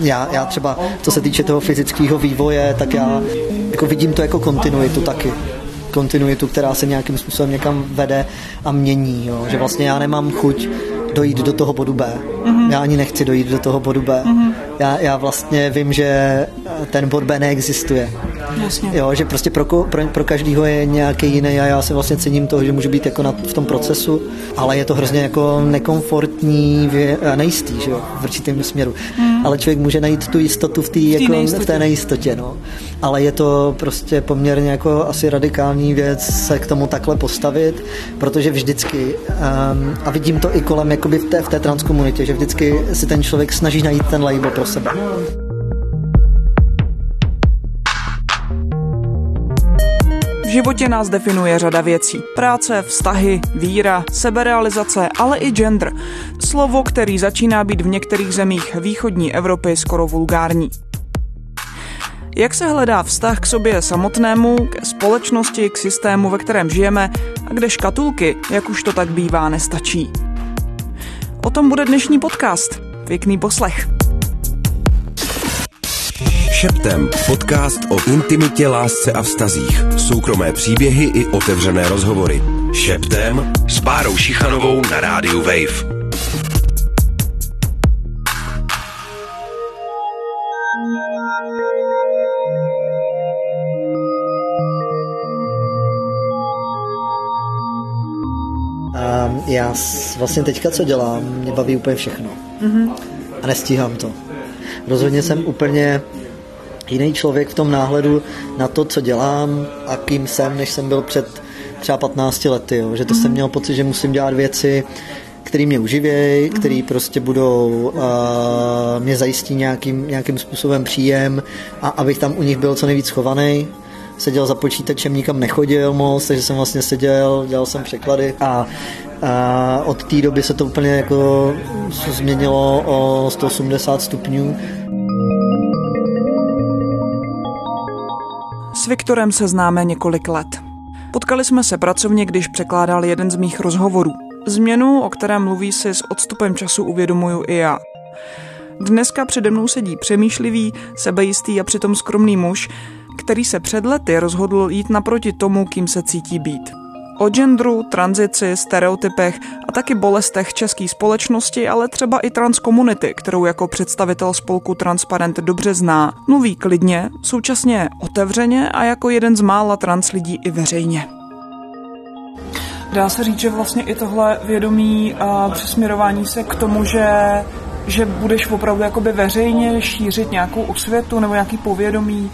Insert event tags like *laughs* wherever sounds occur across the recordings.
Já, já třeba, co se týče toho fyzického vývoje, tak já jako vidím to jako kontinuitu taky kontinuitu, která se nějakým způsobem někam vede a mění. Jo? Že vlastně já nemám chuť dojít do toho bodu B. Mm-hmm. Já ani nechci dojít do toho bodu B. Mm-hmm. Já, já vlastně vím, že ten bod B neexistuje. Jasně. Jo, že prostě pro, pro, pro každýho je nějaký jiný a já si vlastně cením toho, že můžu být jako na, v tom procesu, ale je to hrozně jako nekomfortní a nejistý, že jo, v určitém směru. Mm. Ale člověk může najít tu jistotu v, tý, v, jako, nejistotě. v té nejistotě, no. Ale je to prostě poměrně jako asi radikální věc se k tomu takhle postavit, protože vždycky, um, a vidím to i kolem jakoby v té, v té transkomunitě, že vždycky si ten člověk snaží najít ten label pro sebe. Životě nás definuje řada věcí. Práce, vztahy, víra, seberealizace, ale i gender. Slovo, který začíná být v některých zemích východní Evropy skoro vulgární. Jak se hledá vztah k sobě samotnému, ke společnosti, k systému, ve kterém žijeme a kde škatulky, jak už to tak bývá, nestačí. O tom bude dnešní podcast. Pěkný poslech. Šeptem. Podcast o intimitě, lásce a vztazích. Soukromé příběhy i otevřené rozhovory. Šeptem s Bárou Šichanovou na rádiu Wave. já vlastně teďka, co dělám, mě baví úplně všechno. Mm-hmm. A nestíhám to. Rozhodně jsem úplně jiný člověk v tom náhledu na to, co dělám a kým jsem, než jsem byl před třeba 15 lety. Jo. Že to jsem mhm. měl pocit, že musím dělat věci, které mě uživějí, mm-hmm. které prostě budou, uh, mě zajistí nějakým, nějakým způsobem příjem a abych tam u nich byl co nejvíc schovaný seděl za počítačem, nikam nechodil moc, takže jsem vlastně seděl, dělal jsem překlady a, a od té doby se to úplně jako změnilo o 180 stupňů. Viktorem se známe několik let. Potkali jsme se pracovně, když překládal jeden z mých rozhovorů. Změnu, o které mluví si s odstupem času uvědomuju i já. Dneska přede mnou sedí přemýšlivý, sebejistý a přitom skromný muž, který se před lety rozhodl jít naproti tomu, kým se cítí být. O genderu, tranzici, stereotypech a taky bolestech české společnosti, ale třeba i transkomunity, kterou jako představitel spolku Transparent dobře zná, mluví klidně, současně otevřeně a jako jeden z mála trans lidí i veřejně. Dá se říct, že vlastně i tohle vědomí a přesměrování se k tomu, že že budeš opravdu jakoby veřejně šířit nějakou osvětu nebo nějaký povědomí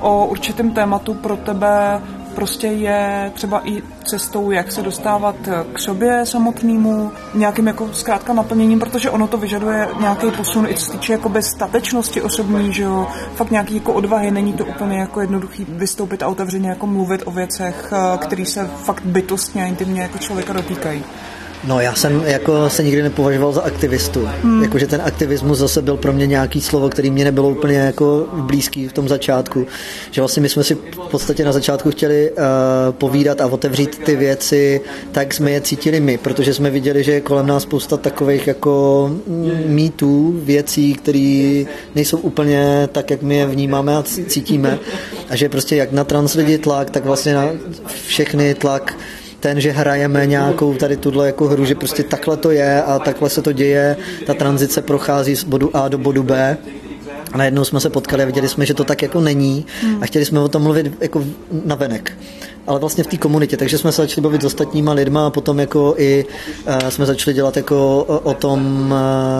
o určitém tématu pro tebe prostě je třeba i cestou, jak se dostávat k sobě samotnému, nějakým jako zkrátka naplněním, protože ono to vyžaduje nějaký posun i co se týče jakoby statečnosti osobní, že jo, fakt nějaký jako odvahy, není to úplně jako jednoduchý vystoupit a otevřeně jako mluvit o věcech, které se fakt bytostně a intimně jako člověka dotýkají. No já jsem jako se nikdy nepovažoval za aktivistu. Hmm. Jakože ten aktivismus zase byl pro mě nějaký slovo, který mě nebylo úplně jako blízký v tom začátku. Že vlastně my jsme si v podstatě na začátku chtěli uh, povídat a otevřít ty věci, tak jsme je cítili my, protože jsme viděli, že je kolem nás spousta takových jako mýtů, věcí, které nejsou úplně tak, jak my je vnímáme a cítíme. A že prostě jak na trans lidi tlak, tak vlastně na všechny tlak ten, že hrajeme nějakou tady tuhle jako hru, že prostě takhle to je a takhle se to děje, ta tranzice prochází z bodu A do bodu B. A najednou jsme se potkali a viděli jsme, že to tak jako není. A chtěli jsme o tom mluvit jako na venek ale vlastně v té komunitě. Takže jsme se začali bavit s ostatníma lidma a potom jako i uh, jsme začali dělat jako o, tom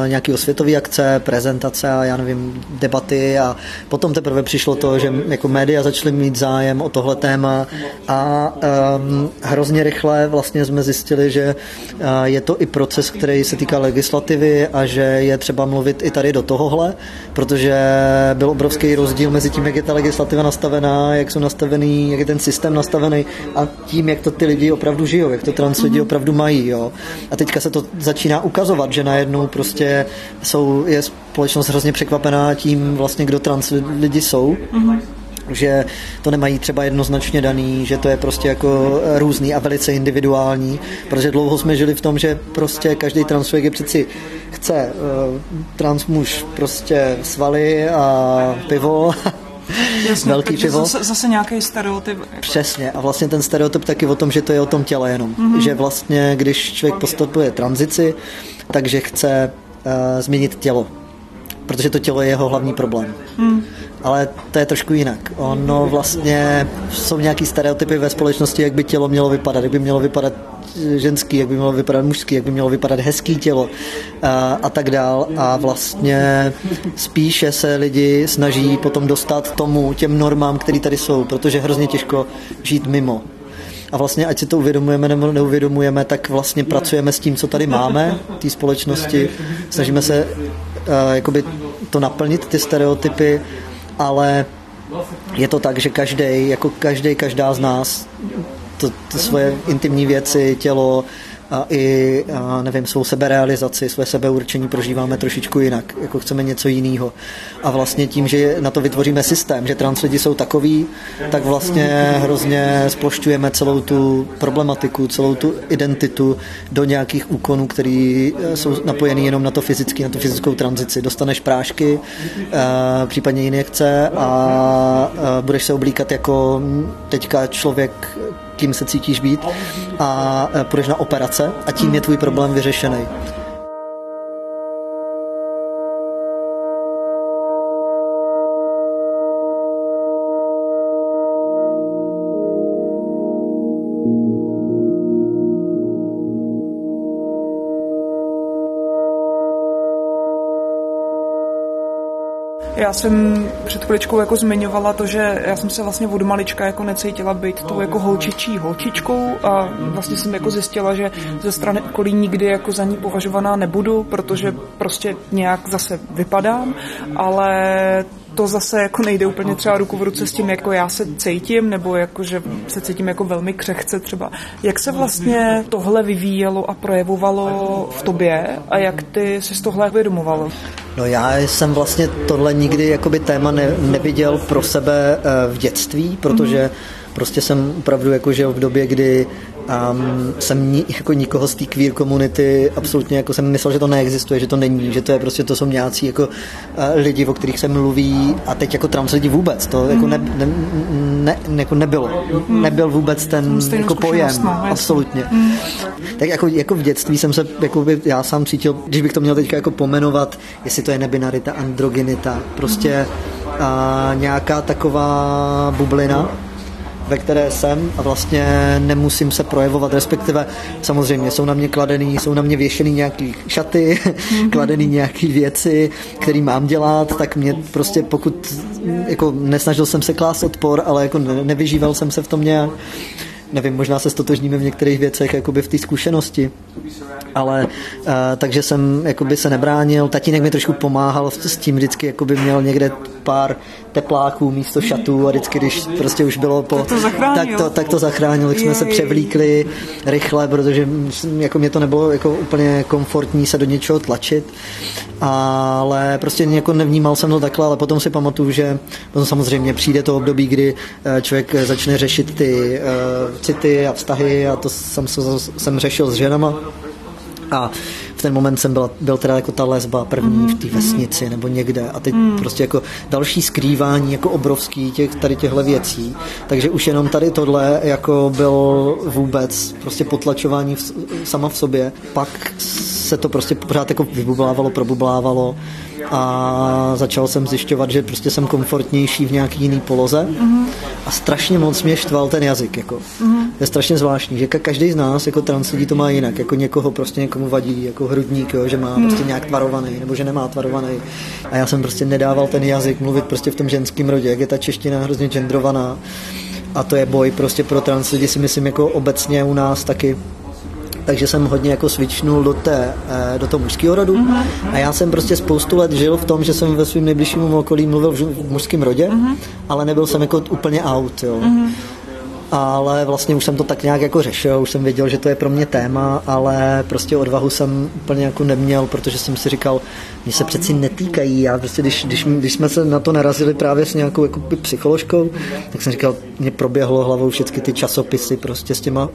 uh, nějaký osvětový akce, prezentace a já nevím, debaty a potom teprve přišlo to, že jako média začaly mít zájem o tohle téma a um, hrozně rychle vlastně jsme zjistili, že je to i proces, který se týká legislativy a že je třeba mluvit i tady do tohohle, protože byl obrovský rozdíl mezi tím, jak je ta legislativa nastavená, jak jsou nastavený, jak je ten systém nastavený a tím, jak to ty lidi opravdu žijou, jak to trans lidi mhm. opravdu mají. Jo. A teďka se to začíná ukazovat, že najednou prostě jsou, je společnost hrozně překvapená tím vlastně, kdo trans lidi jsou. Mm-hmm že to nemají třeba jednoznačně daný, že to je prostě jako různý a velice individuální, protože dlouho jsme žili v tom, že prostě každý člověk je přeci chce uh, transmuž prostě svaly a pivo *laughs* Jasně, velký pivo. Zase, zase nějaký stereotyp. Přesně. A vlastně ten stereotyp taky o tom, že to je o tom těle jenom. Mm-hmm. Že vlastně, když člověk postupuje tranzici, takže chce uh, změnit tělo. Protože to tělo je jeho hlavní problém. Mm ale to je trošku jinak. Ono vlastně jsou nějaký stereotypy ve společnosti, jak by tělo mělo vypadat, jak by mělo vypadat ženský, jak by mělo vypadat mužský, jak by mělo vypadat hezký tělo a, a tak dál. A vlastně spíše se lidi snaží potom dostat tomu, těm normám, které tady jsou, protože je hrozně těžko žít mimo. A vlastně, ať si to uvědomujeme nebo neuvědomujeme, tak vlastně pracujeme s tím, co tady máme, té společnosti. Snažíme se uh, jakoby to naplnit, ty stereotypy ale je to tak, že každý, jako každý, každá z nás to, to svoje intimní věci, tělo, a i, a nevím, svou seberealizaci, své sebeurčení prožíváme trošičku jinak, jako chceme něco jiného. A vlastně tím, že na to vytvoříme systém, že trans lidi jsou takový, tak vlastně hrozně splošťujeme celou tu problematiku, celou tu identitu do nějakých úkonů, které e, jsou napojený jenom na to fyzický, na tu fyzickou tranzici. Dostaneš prášky, e, případně injekce a e, budeš se oblíkat jako teďka člověk kým se cítíš být a e, půjdeš na operace a tím je tvůj problém vyřešený. Já jsem před chviličkou jako zmiňovala to, že já jsem se vlastně od malička jako necítila být tou jako holčičí holčičkou a vlastně jsem jako zjistila, že ze strany okolí nikdy jako za ní považovaná nebudu, protože prostě nějak zase vypadám, ale to zase jako nejde úplně třeba ruku v ruce s tím, jako já se cítím, nebo jako, že se cítím jako velmi křehce třeba. Jak se vlastně tohle vyvíjelo a projevovalo v tobě a jak ty si z tohle uvědomovalo? No já jsem vlastně tohle nikdy jakoby téma ne, neviděl pro sebe eh, v dětství, protože mm-hmm. prostě jsem opravdu jako žil v době, kdy um, jsem ni, jako nikoho z té queer komunity absolutně jako jsem myslel, že to neexistuje, že to není, že to je prostě, to jsou nějací jako uh, lidi, o kterých se mluví a teď jako trans lidi vůbec, to jako, ne, ne, ne, jako nebylo. Nebyl vůbec ten jako pojem, no, absolutně. Mm. Tak jako, jako v dětství jsem se, jako by, já sám cítil, když bych to měl teďka jako pomenovat, jestli to je nebinarita, androgenita, prostě uh, nějaká taková bublina, ve které jsem a vlastně nemusím se projevovat, respektive samozřejmě jsou na mě kladený, jsou na mě věšený nějaký šaty, mm-hmm. *laughs* kladený nějaký věci, které mám dělat, tak mě prostě pokud, jako nesnažil jsem se klást odpor, ale jako ne, nevyžíval jsem se v tom nějak, nevím, možná se stotožníme v některých věcech jakoby v té zkušenosti, ale uh, takže jsem jakoby se nebránil, tatínek mi trošku pomáhal s tím, vždycky jakoby měl někde pár tepláků místo šatů a vždycky, když prostě už bylo po... Tak to zachránil. Tak to, tak to zachránil, jsme se převlíkli rychle, protože jako mě to nebylo jako úplně komfortní se do něčeho tlačit, ale prostě jako nevnímal jsem to takhle, ale potom si pamatuju, že potom samozřejmě přijde to období, kdy eh, člověk začne řešit ty uh, city a vztahy a to jsem, jsem řešil s ženama a v ten moment jsem byl, byl teda jako ta lesba první mm, v té mhm. vesnici nebo někde a teď mm. prostě jako další skrývání jako obrovský těch tady těchto věcí. Takže už jenom tady tohle jako byl vůbec prostě potlačování v, sama v sobě. Pak se to prostě pořád jako vybublávalo, probublávalo a začal jsem zjišťovat, že prostě jsem komfortnější v nějaký jiný poloze mm-hmm. a strašně moc mě štval ten jazyk. Jako. Mm-hmm. Je strašně zvláštní, že každý z nás jako trans lidí to má jinak. Jako někoho prostě někomu vadí jako hrudník, jo, že má mm-hmm. prostě nějak tvarovaný nebo že nemá tvarovaný. A já jsem prostě nedával ten jazyk mluvit prostě v tom ženském rodě, jak je ta čeština hrozně gendrovaná. A to je boj prostě pro trans lidi si myslím jako obecně u nás taky takže jsem hodně jako svičnul do, té, eh, do toho mužského rodu uh-huh. a já jsem prostě spoustu let žil v tom, že jsem ve svém nejbližším okolí mluvil v mužském rodě, uh-huh. ale nebyl jsem jako úplně out, jo. Uh-huh. Ale vlastně už jsem to tak nějak jako řešil, už jsem věděl, že to je pro mě téma, ale prostě odvahu jsem úplně jako neměl, protože jsem si říkal, mě se přeci netýkají. Já prostě, když, když, když jsme se na to narazili právě s nějakou jako psycholožkou, tak jsem říkal, mě proběhlo hlavou všechny ty časopisy prostě s těma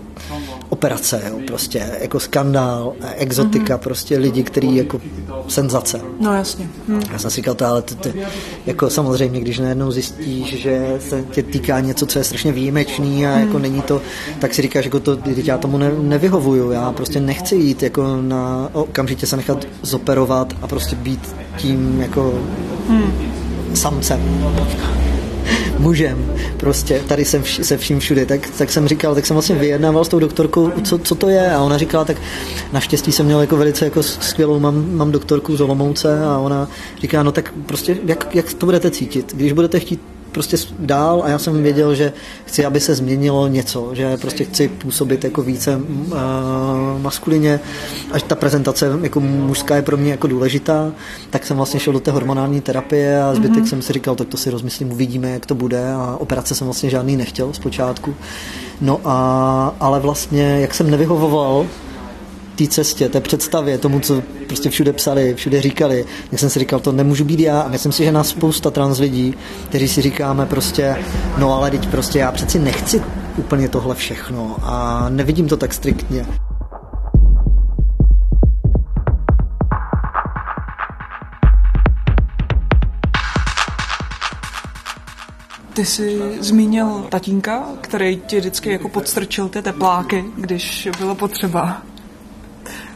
operace, jo, prostě jako skandál, exotika, mm-hmm. prostě lidi, který jako senzace. No jasně. Hm. Já jsem si říkal, ale to, to, jako samozřejmě, když najednou zjistíš, že se tě týká něco, co je strašně výjimečný a mm. jako není to, tak si říkáš, jako to, já tomu ne, nevyhovuju, já prostě nechci jít jako na, okamžitě se nechat zoperovat a prostě být tím jako mm. samcem mužem, prostě tady jsem vš- se vším všude, tak, tak jsem říkal, tak jsem vlastně vyjednával s tou doktorkou, co, co to je. A ona říkala, tak naštěstí jsem měl jako velice jako skvělou, mám, mám doktorku z Olomouce a ona říká, no tak prostě jak, jak to budete cítit, když budete chtít prostě dál a já jsem věděl, že chci, aby se změnilo něco, že prostě chci působit jako více uh, maskulině, až ta prezentace jako mužská je pro mě jako důležitá, tak jsem vlastně šel do té hormonální terapie a zbytek mm-hmm. jsem si říkal, tak to si rozmyslím, uvidíme, jak to bude a operace jsem vlastně žádný nechtěl zpočátku. No a, ale vlastně, jak jsem nevyhovoval té cestě, té představě, tomu, co prostě všude psali, všude říkali, tak jsem si říkal, to nemůžu být já. A myslím si, že nás spousta trans lidí, kteří si říkáme prostě, no ale teď prostě já přeci nechci úplně tohle všechno a nevidím to tak striktně. Ty jsi zmínil tatínka, který ti vždycky jako podstrčil ty tepláky, když bylo potřeba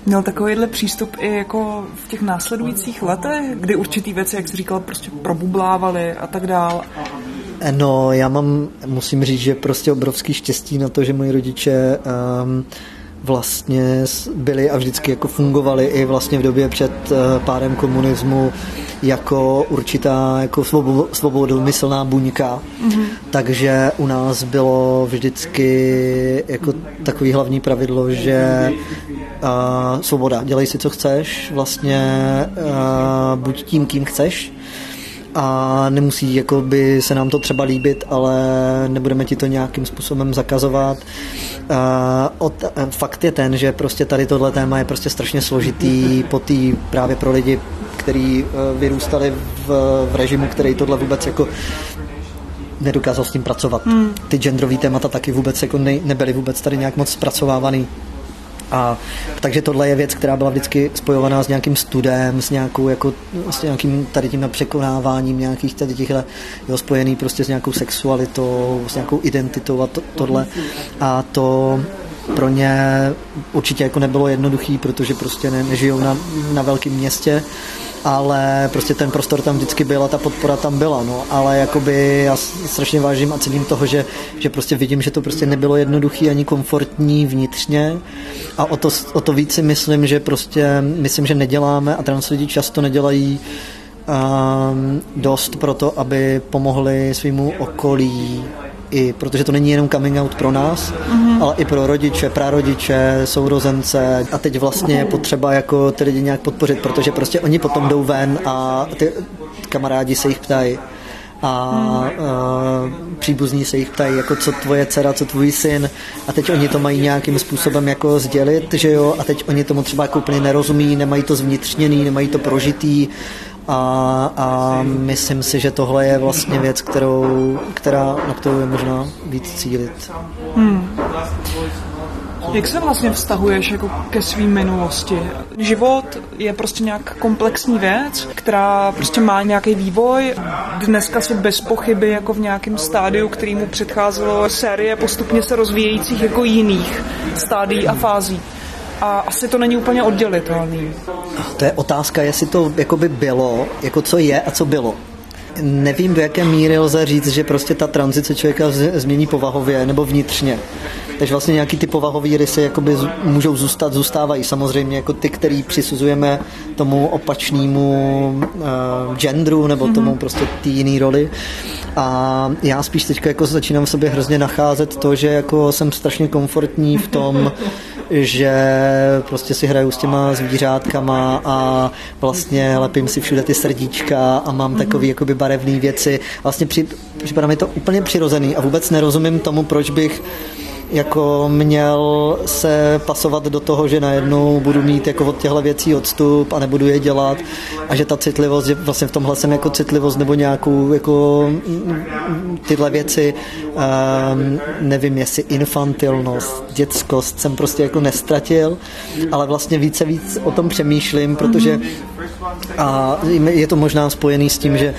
měl takovýhle přístup i jako v těch následujících letech, kdy určitý věci, jak jsi říkal, prostě probublávaly a tak dál? No, já mám, musím říct, že prostě obrovský štěstí na to, že moji rodiče um, vlastně byli a vždycky jako fungovali i vlastně v době před uh, pádem komunismu jako určitá jako svobodomyslná buňka. Mm-hmm. Takže u nás bylo vždycky jako takový hlavní pravidlo, že uh, svoboda, dělej si, co chceš, vlastně uh, buď tím, kým chceš, a nemusí jako by se nám to třeba líbit, ale nebudeme ti to nějakým způsobem zakazovat. Uh, od, fakt je ten, že prostě tady tohle téma je prostě strašně složitý po tý, právě pro lidi, kteří uh, vyrůstali v, v režimu, který tohle vůbec jako nedokázal s tím pracovat. Hmm. Ty genderové témata taky vůbec jako ne, nebyly vůbec tady nějak moc zpracovávaný. A takže tohle je věc, která byla vždycky spojovaná s nějakým studem, s nějakou jako, s nějakým tady tím překonáváním nějakých tady těchhle, jo, spojený prostě s nějakou sexualitou, s nějakou identitou a to, tohle. A to pro ně určitě jako nebylo jednoduchý, protože prostě ne, nežijou na, na velkém městě ale prostě ten prostor tam vždycky byl a ta podpora tam byla, no, ale jakoby já strašně vážím a cením toho, že, že prostě vidím, že to prostě nebylo jednoduchý ani komfortní vnitřně. A o to, o to víc si myslím, že prostě myslím, že neděláme a trans lidi často nedělají um, dost pro to, aby pomohli svýmu okolí i protože to není jenom coming out pro nás, mm-hmm. ale i pro rodiče, prarodiče, sourozence. A teď vlastně je potřeba jako ty lidi nějak podpořit, protože prostě oni potom jdou ven a ty kamarádi se jich ptají. A uh, příbuzní se jich ptají, jako co tvoje dcera, co tvůj syn. A teď oni to mají nějakým způsobem jako sdělit, že jo, a teď oni tomu třeba jako úplně nerozumí, nemají to zvnitřněný, nemají to prožitý a, a myslím si, že tohle je vlastně věc, kterou, která, na kterou je možná víc cílit. Hmm. Jak se vlastně vztahuješ jako ke svým minulosti? Život je prostě nějak komplexní věc, která prostě má nějaký vývoj. Dneska si bez pochyby jako v nějakém stádiu, kterýmu předcházelo série postupně se rozvíjejících jako jiných stádií a fází a asi to není úplně oddělitelný. To je otázka, jestli to jako by bylo, jako co je a co bylo. Nevím, v jaké míry lze říct, že prostě ta tranzice člověka změní povahově nebo vnitřně. Takže vlastně nějaký ty povahové rysy jakoby můžou zůstat, zůstávají samozřejmě jako ty, který přisuzujeme tomu opačnému uh, genderu nebo tomu mm-hmm. prostě té jiné roli. A já spíš teď jako začínám v sobě hrozně nacházet to, že jako jsem strašně komfortní v tom, *laughs* že prostě si hraju s těma zvířátkama a vlastně lepím si všude ty srdíčka a mám takový jakoby barevné věci. Vlastně při, připadá mi to úplně přirozený a vůbec nerozumím tomu, proč bych jako měl se pasovat do toho, že najednou budu mít jako od těchto věcí odstup a nebudu je dělat a že ta citlivost, že vlastně v tomhle jsem jako citlivost nebo nějakou jako tyhle věci um, nevím, jestli infantilnost, dětskost jsem prostě jako nestratil, ale vlastně více víc o tom přemýšlím, protože a je to možná spojený s tím, že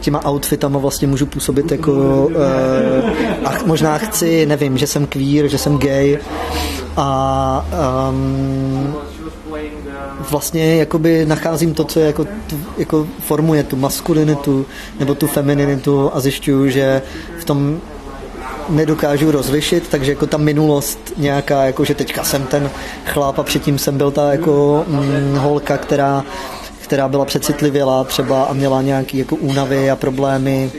těma outfitama vlastně můžu působit jako uh, a možná chci, nevím, že jsem queer, že jsem gay. A um, vlastně jakoby nacházím to, co je jako, jako formuje tu maskulinitu nebo tu femininitu a zjišťuju, že v tom nedokážu rozlišit, takže jako ta minulost nějaká, jako že teďka jsem ten chlap a předtím jsem byl ta jako mm, holka, která která byla přecitlivělá třeba a měla nějaké jako únavy a problémy,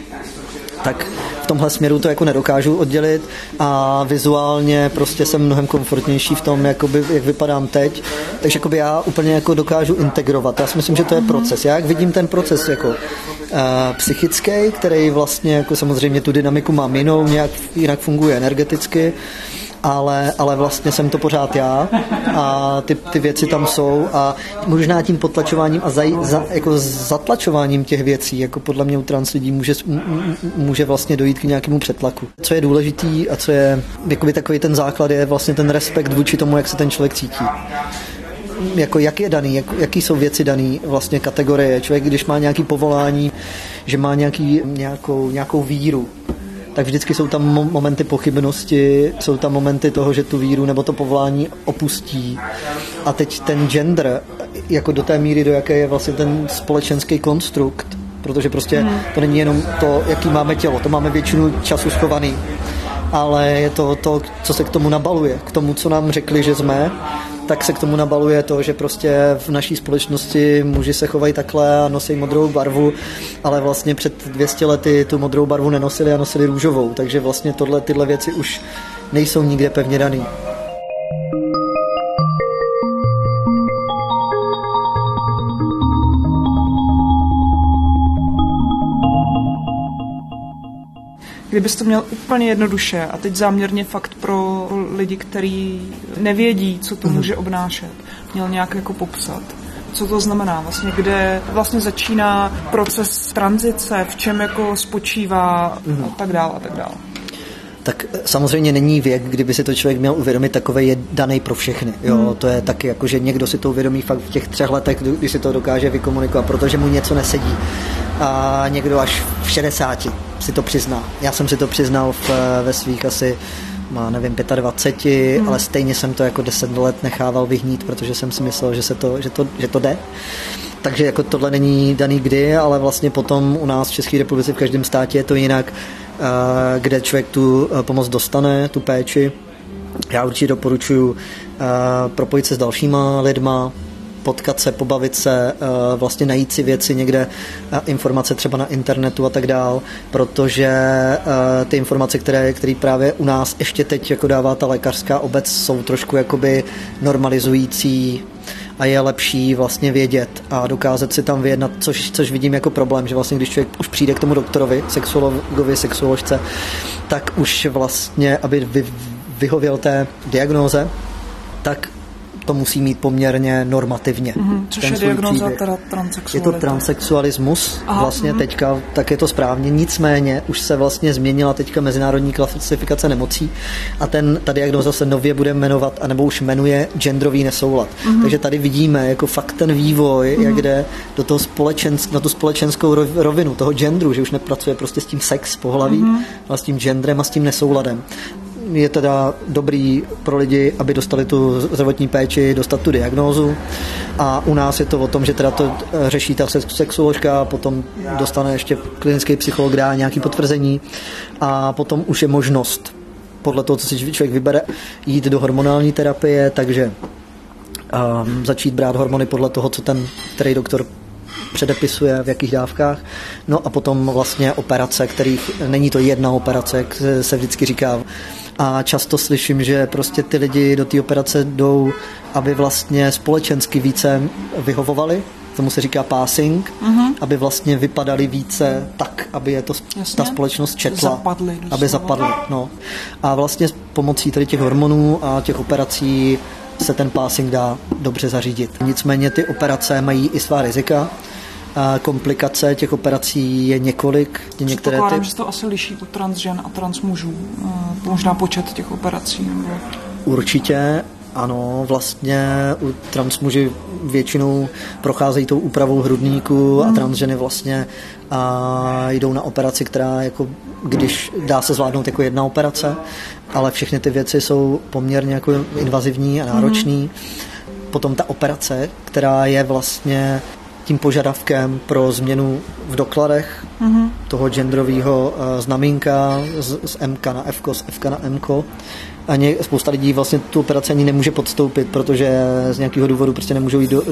tak v tomhle směru to jako nedokážu oddělit a vizuálně prostě jsem mnohem komfortnější v tom, jakoby, jak vypadám teď. Takže jakoby já úplně jako dokážu integrovat. Já si myslím, že to je proces. Já jak vidím ten proces jako uh, psychický, který vlastně jako samozřejmě tu dynamiku mám jinou, nějak jinak funguje energeticky, ale, ale vlastně jsem to pořád já a ty, ty věci tam jsou a možná tím potlačováním a za, za, jako zatlačováním těch věcí, jako podle mě u trans lidí může, může vlastně dojít k nějakému přetlaku. Co je důležitý a co je jakoby takový ten základ je vlastně ten respekt vůči tomu, jak se ten člověk cítí jako jak je daný, jak, jaký jsou věci daný vlastně kategorie. Člověk, když má nějaký povolání, že má nějaký, nějakou, nějakou víru, tak vždycky jsou tam momenty pochybnosti, jsou tam momenty toho, že tu víru nebo to povolání opustí. A teď ten gender, jako do té míry, do jaké je vlastně ten společenský konstrukt, protože prostě hmm. to není jenom to, jaký máme tělo, to máme většinu času schovaný, ale je to to, co se k tomu nabaluje, k tomu, co nám řekli, že jsme tak se k tomu nabaluje to, že prostě v naší společnosti muži se chovají takhle a nosí modrou barvu, ale vlastně před 200 lety tu modrou barvu nenosili a nosili růžovou, takže vlastně tohle, tyhle věci už nejsou nikde pevně daný. Kdybys to měl úplně jednoduše a teď záměrně fakt pro lidi, kteří nevědí, co to mhm. může obnášet, měl nějak jako popsat, co to znamená, vlastně kde vlastně začíná proces tranzice, v čem jako spočívá mm. a tak dále a tak dále. Tak samozřejmě není věk, kdyby si to člověk měl uvědomit, takový je daný pro všechny. Jo? Hmm. To je taky jako, že někdo si to uvědomí fakt v těch třech letech, kdy si to dokáže vykomunikovat, protože mu něco nesedí. A někdo až v 60 si to přizná. Já jsem si to přiznal v, ve svých asi má, nevím, 25, hmm. ale stejně jsem to jako 10 let nechával vyhnít, protože jsem si myslel, že, se to, že, to, že to jde. Takže jako tohle není daný kdy, ale vlastně potom u nás v České republice v každém státě je to jinak, eh, kde člověk tu eh, pomoc dostane, tu péči. Já určitě doporučuji eh, propojit se s dalšíma lidma, potkat se, pobavit se, eh, vlastně najít si věci někde, eh, informace třeba na internetu a tak dál, protože eh, ty informace, které, které právě u nás ještě teď jako dává ta lékařská obec, jsou trošku jakoby normalizující a je lepší vlastně vědět a dokázat si tam vyjednat, což, což vidím jako problém, že vlastně když člověk už přijde k tomu doktorovi, sexuologovi, sexuoložce, tak už vlastně, aby vy, vyhověl té diagnóze, tak to musí mít poměrně normativně. Mm-hmm, což je diagnoza teda Je to transexualismus, Aha, vlastně mm-hmm. teďka, tak je to správně, nicméně už se vlastně změnila teďka mezinárodní klasifikace nemocí a ten, ta diagnoza se nově bude jmenovat, anebo už jmenuje genderový nesoulad. Mm-hmm. Takže tady vidíme jako fakt ten vývoj, mm-hmm. jak jde do toho společensk, na tu společenskou rovinu toho genderu, že už nepracuje prostě s tím sex pohlaví, mm-hmm. ale s tím genderem a s tím nesouladem je teda dobrý pro lidi, aby dostali tu zdravotní péči, dostat tu diagnózu a u nás je to o tom, že teda to řeší ta sexuoložka, potom dostane ještě klinický psycholog, dá nějaký potvrzení a potom už je možnost podle toho, co si člověk vybere, jít do hormonální terapie, takže um, začít brát hormony podle toho, co ten který doktor předepisuje, v jakých dávkách. No a potom vlastně operace, kterých není to jedna operace, jak se vždycky říká, a často slyším, že prostě ty lidi do té operace jdou, aby vlastně společensky více vyhovovali, tomu se říká passing, uh-huh. aby vlastně vypadali více tak, aby je to Jasně. ta společnost četla. Zapadly aby zapadly. No. A vlastně pomocí tady těch hormonů a těch operací se ten passing dá dobře zařídit. Nicméně ty operace mají i svá rizika. A komplikace těch operací je několik. Některé ty... že to asi liší u transžen a transmužů. Možná počet těch operací. Nebo... Určitě ano, vlastně u transmuži většinou procházejí tou úpravou hrudníku a hmm. transženy vlastně a jdou na operaci, která jako když dá se zvládnout jako jedna operace, ale všechny ty věci jsou poměrně jako invazivní a náročný. Mm. Potom ta operace, která je vlastně tím požadavkem pro změnu v dokladech mm-hmm. toho genderového uh, znamínka z, z MK na F, z FK na MK, ani spousta lidí vlastně tu operaci ani nemůže podstoupit, protože z nějakého důvodu prostě nemůžou jít do,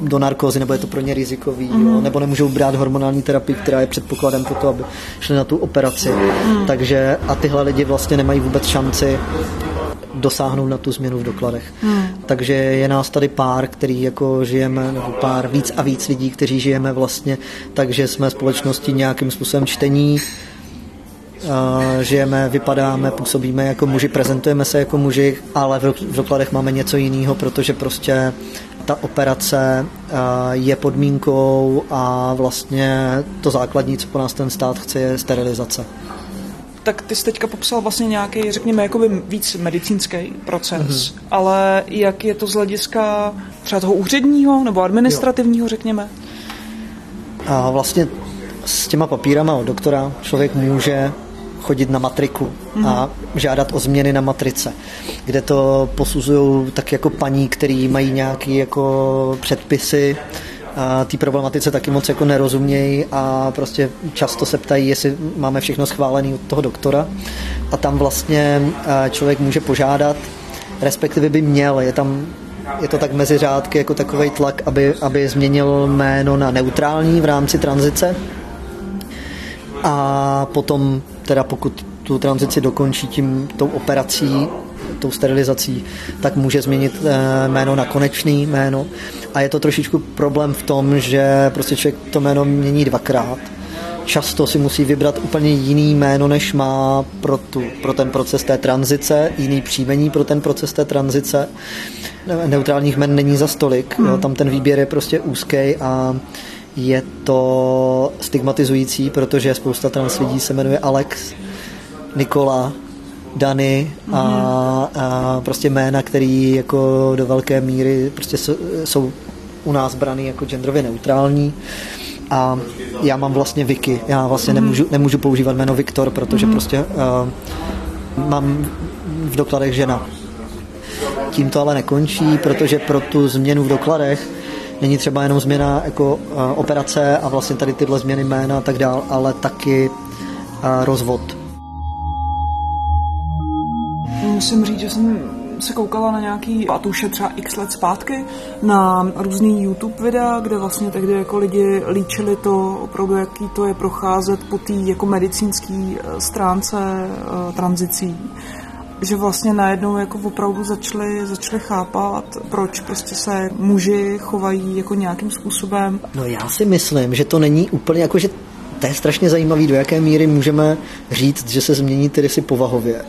do narkózy, nebo je to pro ně rizikový, mm. jo, mhm. nebo nemůžou brát hormonální terapii, která je předpokladem pro to, aby šli na tu operaci. Mm. Takže a tyhle lidi vlastně nemají vůbec šanci dosáhnout na tu změnu v dokladech. Hmm. Takže je nás tady pár, který jako žijeme, nebo pár víc a víc lidí, kteří žijeme vlastně, takže jsme společnosti nějakým způsobem čtení, žijeme, vypadáme, působíme jako muži, prezentujeme se jako muži, ale v dokladech máme něco jiného, protože prostě ta operace je podmínkou a vlastně to základní, co po nás ten stát chce, je sterilizace. Tak ty jsi teďka popsal vlastně nějaký, řekněme, jakoby víc medicínský proces, mm-hmm. ale jak je to z hlediska třeba toho úředního nebo administrativního, jo. řekněme? A vlastně s těma papírama od doktora člověk může chodit na matriku a žádat o změny na matrice, kde to posuzují tak jako paní, který mají nějaké jako předpisy, té problematice taky moc jako nerozumějí a prostě často se ptají, jestli máme všechno schválené od toho doktora. A tam vlastně člověk může požádat, respektive by měl, je tam je to tak mezi řádky jako takový tlak, aby, aby změnil jméno na neutrální v rámci tranzice. A potom teda pokud tu tranzici dokončí tím tou operací, tou sterilizací, tak může změnit eh, jméno na konečný jméno. A je to trošičku problém v tom, že prostě člověk to jméno mění dvakrát. Často si musí vybrat úplně jiný jméno, než má pro, tu, pro ten proces té tranzice, jiný příjmení pro ten proces té tranzice. Neutrálních jmen není za stolik, hmm. jo, tam ten výběr je prostě úzký a je to stigmatizující, protože spousta trans lidí se jmenuje Alex, Nikola, Dany a, a prostě jména, který jako do velké míry prostě jsou u nás braný jako genderově neutrální a já mám vlastně Vicky, já vlastně mm. nemůžu, nemůžu používat jméno Viktor, protože mm. prostě uh, mám v dokladech žena. Tím to ale nekončí, protože pro tu změnu v dokladech není třeba jenom změna jako uh, operace a vlastně tady tyhle změny jména a tak dál, ale taky uh, rozvod. Musím říct, že jsem se koukala na nějaký, a to už je třeba x let zpátky, na různý YouTube videa, kde vlastně tehdy jako lidi líčili to opravdu, jaký to je procházet po té jako medicínské stránce uh, tranzicí že vlastně najednou jako opravdu začali, začali chápat, proč prostě se muži chovají jako nějakým způsobem. No já si myslím, že to není úplně jako, že to je strašně zajímavý, do jaké míry můžeme říct, že se změní ty rysy povahově.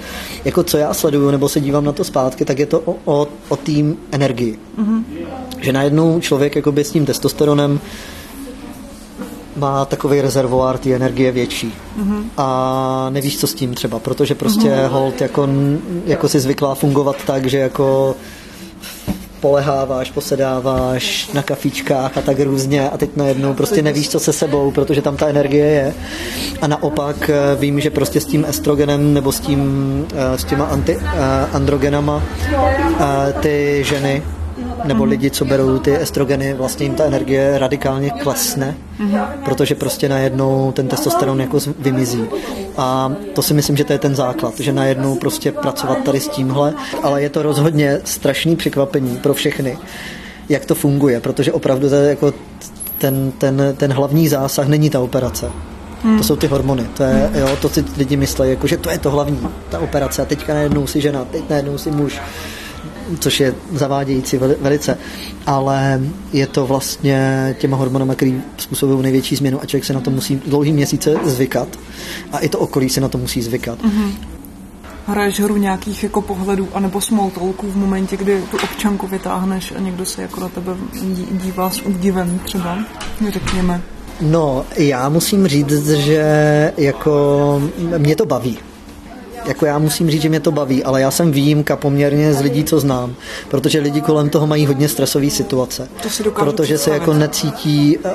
Jako co já sleduju, nebo se dívám na to zpátky, tak je to o, o, o tým energii. Mm-hmm. Že najednou člověk jakoby s tím testosteronem má takový rezervoár té energie větší. Mm-hmm. A nevíš, co s tím třeba, protože prostě mm-hmm. hold jako, jako si zvyklá fungovat tak, že jako poleháváš, posedáváš na kafičkách a tak různě a teď najednou prostě nevíš, co se sebou, protože tam ta energie je. A naopak eh, vím, že prostě s tím estrogenem nebo s, tím, eh, s těma anti, eh, androgenama ty ženy nebo lidi, co berou ty estrogeny, vlastně jim ta energie radikálně klesne, protože prostě najednou ten testosteron jako vymizí. A to si myslím, že to je ten základ, že najednou prostě pracovat tady s tímhle, ale je to rozhodně strašný překvapení pro všechny, jak to funguje, protože opravdu to je jako ten, ten, ten hlavní zásah není ta operace. Hmm. To jsou ty hormony. To, je, jo, to si lidi myslí, jako, že to je to hlavní, ta operace. A teďka najednou si žena, teď najednou si muž což je zavádějící velice, ale je to vlastně těma hormonama, který způsobují největší změnu a člověk se na to musí dlouhý měsíce zvykat a i to okolí se na to musí zvykat. Mm-hmm. Hraješ hru nějakých jako pohledů anebo small talků v momentě, kdy tu občanku vytáhneš a někdo se jako na tebe dívá s údivem třeba, řekněme. No, já musím říct, že jako mě to baví jako já musím říct, že mě to baví, ale já jsem výjimka poměrně z lidí, co znám, protože lidi kolem toho mají hodně stresové situace. To protože se jako necítí uh,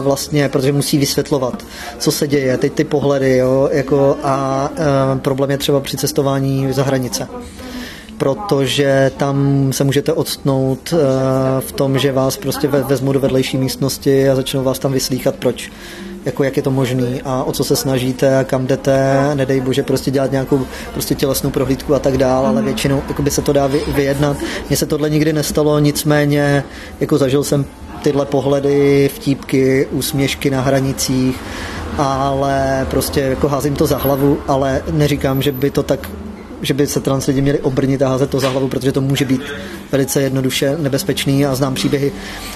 vlastně, protože musí vysvětlovat, co se děje, teď ty pohledy, jo, jako a uh, problém je třeba při cestování za hranice. Protože tam se můžete odstnout v tom, že vás prostě vezmu do vedlejší místnosti a začnou vás tam vyslíchat, proč jako jak je to možný a o co se snažíte a kam jdete, nedej bože prostě dělat nějakou prostě tělesnou prohlídku a tak dál, ale mhm. většinou jako by se to dá vyjednat. Mně se tohle nikdy nestalo, nicméně jako zažil jsem tyhle pohledy, vtípky, úsměšky na hranicích, ale prostě jako házím to za hlavu, ale neříkám, že by to tak že by se trans lidi měli obrnit a házet to za hlavu, protože to může být velice jednoduše nebezpečný a znám příběhy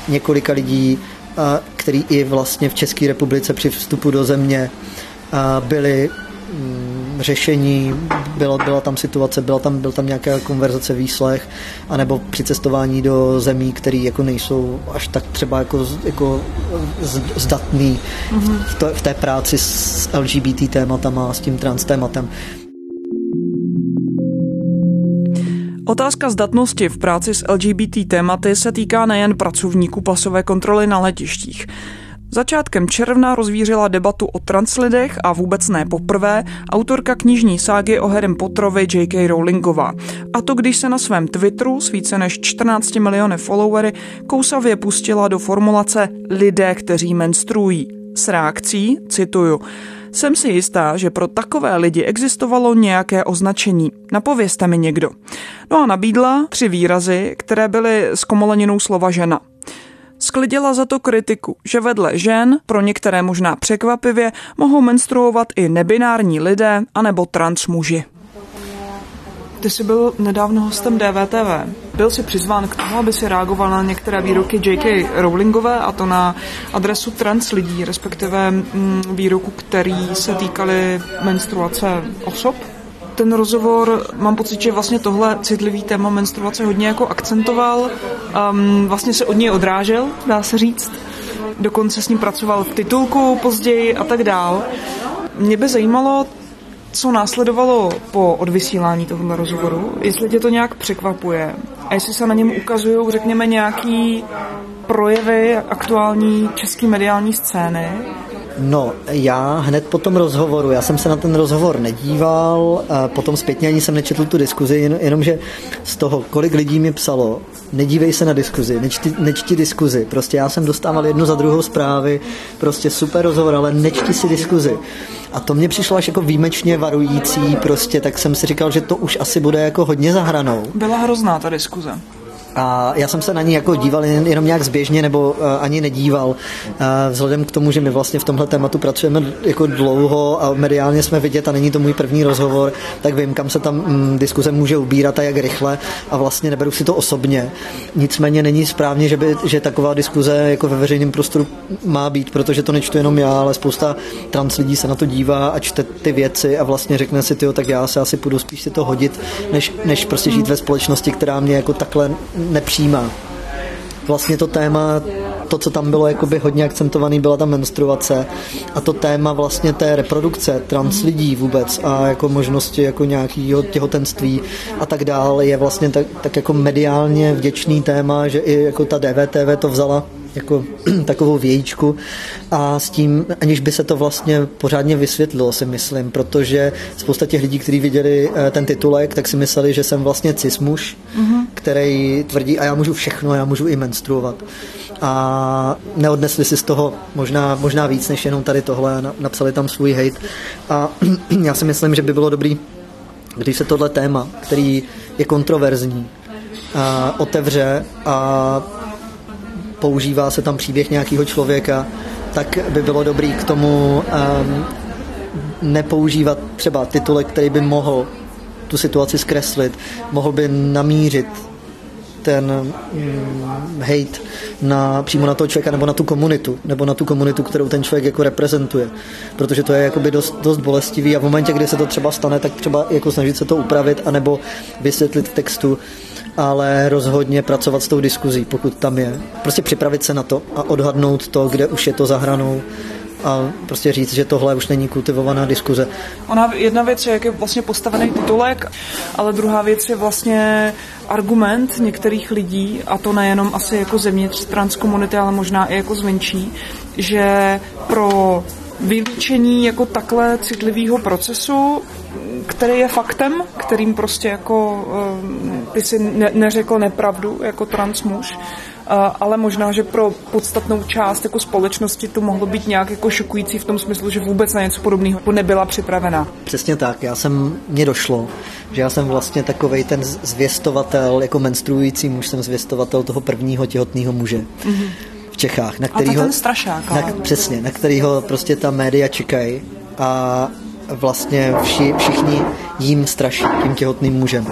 několika lidí, který i vlastně v České republice při vstupu do země byly mm, řešení, byla, byla tam situace, byla tam, byl tam nějaká konverzace, výslech, anebo při cestování do zemí, které jako nejsou až tak třeba jako, jako zdatný v, to, v té práci s LGBT tématama a s tím trans tématem. Otázka zdatnosti v práci s LGBT tématy se týká nejen pracovníků pasové kontroly na letištích. Začátkem června rozvířila debatu o translidech a vůbec ne poprvé autorka knižní ságy o Harrym Potterovi J.K. Rowlingová. A to když se na svém Twitteru s více než 14 miliony followery kousavě pustila do formulace lidé, kteří menstruují. S reakcí, cituju, jsem si jistá, že pro takové lidi existovalo nějaké označení. Napovězte mi někdo. No a nabídla tři výrazy, které byly s komoleninou slova žena. Sklidila za to kritiku, že vedle žen, pro některé možná překvapivě, mohou menstruovat i nebinární lidé anebo trans muži. Ty jsi byl nedávno hostem DVTV. Byl jsi přizván k tomu, aby si reagoval na některé výroky J.K. Rowlingové, a to na adresu trans lidí, respektive mm, výroku, který se týkaly menstruace osob. Ten rozhovor, mám pocit, že vlastně tohle citlivý téma menstruace hodně jako akcentoval, um, vlastně se od něj odrážel, dá se říct. Dokonce s ním pracoval v titulku později a tak dál. Mě by zajímalo, co následovalo po odvysílání tohoto rozhovoru, jestli tě to nějak překvapuje? A jestli se na něm ukazují, řekněme, nějaký projevy aktuální české mediální scény, No, já hned po tom rozhovoru, já jsem se na ten rozhovor nedíval, potom zpětně ani jsem nečetl tu diskuzi, jenomže z toho, kolik lidí mi psalo, nedívej se na diskuzi, nečti, nečti diskuzi, prostě já jsem dostával jednu za druhou zprávy, prostě super rozhovor, ale nečti si diskuzi. A to mě přišlo až jako výjimečně varující, prostě tak jsem si říkal, že to už asi bude jako hodně zahranou. Byla hrozná ta diskuze. A já jsem se na ní jako díval jen, jenom nějak zběžně nebo uh, ani nedíval. Uh, vzhledem k tomu, že my vlastně v tomhle tématu pracujeme jako dlouho a mediálně jsme vidět a není to můj první rozhovor, tak vím, kam se tam mm, diskuze může ubírat a jak rychle a vlastně neberu si to osobně. Nicméně není správně, že, by, že taková diskuze jako ve veřejném prostoru má být, protože to nečtu jenom já, ale spousta trans lidí se na to dívá a čte ty věci a vlastně řekne si, tyjo, tak já se asi půjdu spíš si to hodit, než, než prostě žít ve společnosti, která mě jako takhle nepřijímá. Vlastně to téma, to, co tam bylo jakoby hodně akcentovaný, byla ta menstruace a to téma vlastně té reprodukce trans lidí vůbec a jako možnosti jako nějakého těhotenství a tak dále je vlastně tak, tak jako mediálně vděčný téma, že i jako ta DVTV to vzala jako *clears throat* takovou vějíčku a s tím, aniž by se to vlastně pořádně vysvětlilo, si myslím, protože spousta těch lidí, kteří viděli eh, ten titulek, tak si mysleli, že jsem vlastně cis muž, mm-hmm. který tvrdí, a já můžu všechno, já můžu i menstruovat. A neodnesli si z toho možná, možná víc, než jenom tady tohle a napsali tam svůj hate. A *clears throat* já si myslím, že by bylo dobrý, když se tohle téma, který je kontroverzní, otevře a používá se tam příběh nějakého člověka, tak by bylo dobrý k tomu um, nepoužívat třeba titulek, který by mohl tu situaci zkreslit, mohl by namířit ten mm, hate na, přímo na toho člověka nebo na tu komunitu, nebo na tu komunitu, kterou ten člověk jako reprezentuje. Protože to je jakoby dost, dost bolestivý a v momentě, kdy se to třeba stane, tak třeba jako snažit se to upravit anebo vysvětlit v textu, ale rozhodně pracovat s tou diskuzí, pokud tam je. Prostě připravit se na to a odhadnout to, kde už je to za hranou a prostě říct, že tohle už není kultivovaná diskuze. Ona jedna věc je, jak je vlastně postavený titulek, ale druhá věc je vlastně argument některých lidí, a to nejenom asi jako zevnitř transkomunity, ale možná i jako zvenčí, že pro vylíčení jako takhle citlivého procesu, který je faktem, kterým prostě jako eh, ty si ne, neřekl nepravdu jako transmuž, ale možná, že pro podstatnou část jako společnosti to mohlo být nějak jako šokující v tom smyslu, že vůbec na něco podobného nebyla připravena. Přesně tak, já jsem, mně došlo, že já jsem vlastně takovej ten zvěstovatel, jako menstruující muž, jsem zvěstovatel toho prvního těhotného muže. Mm-hmm. V Čechách, na kterýho, a ten strašák, na, přesně, na kterýho prostě ta média čekají a vlastně vši, všichni jím straší, tím těhotným mužem.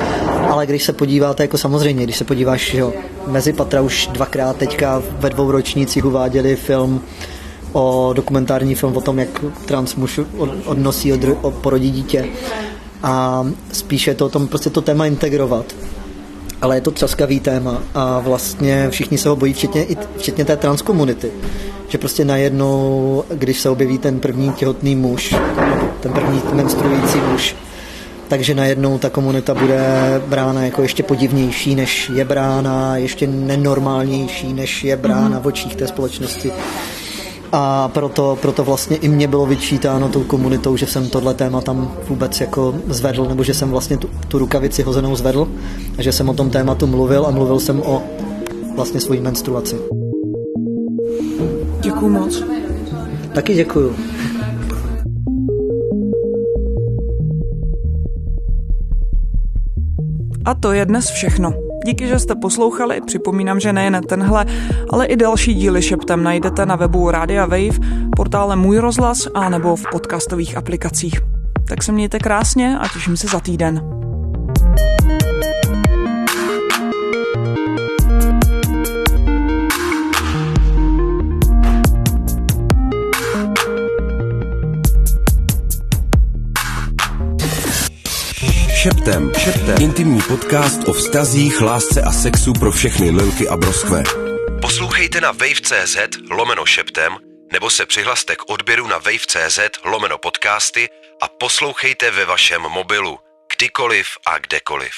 Ale když se podíváte, jako samozřejmě, když se podíváš, jo, mezi patra už dvakrát teďka ve dvou ročnících uváděli film o dokumentární film o tom, jak trans muž odnosí, od, od, porodí dítě. A spíše je to o tom prostě to téma integrovat. Ale je to třaskavý téma a vlastně všichni se ho bojí, včetně, včetně té transkomunity že prostě najednou, když se objeví ten první těhotný muž, ten první menstruující muž, takže najednou ta komunita bude brána jako ještě podivnější, než je brána, ještě nenormálnější, než je brána v očích té společnosti. A proto, proto vlastně i mě bylo vyčítáno tou komunitou, že jsem tohle téma tam vůbec jako zvedl, nebo že jsem vlastně tu, tu rukavici hozenou zvedl a že jsem o tom tématu mluvil a mluvil jsem o vlastně svojí menstruaci. Děkuju moc. Taky děkuju. A to je dnes všechno. Díky, že jste poslouchali. Připomínám, že nejen tenhle, ale i další díly Šeptem najdete na webu Radia Wave, portále Můj rozhlas a nebo v podcastových aplikacích. Tak se mějte krásně a těším se za týden. Šeptem. Šeptem. Intimní podcast o vztazích, lásce a sexu pro všechny lilky a broskve. Poslouchejte na wave.cz lomeno šeptem nebo se přihlaste k odběru na wave.cz lomeno podcasty a poslouchejte ve vašem mobilu, kdykoliv a kdekoliv.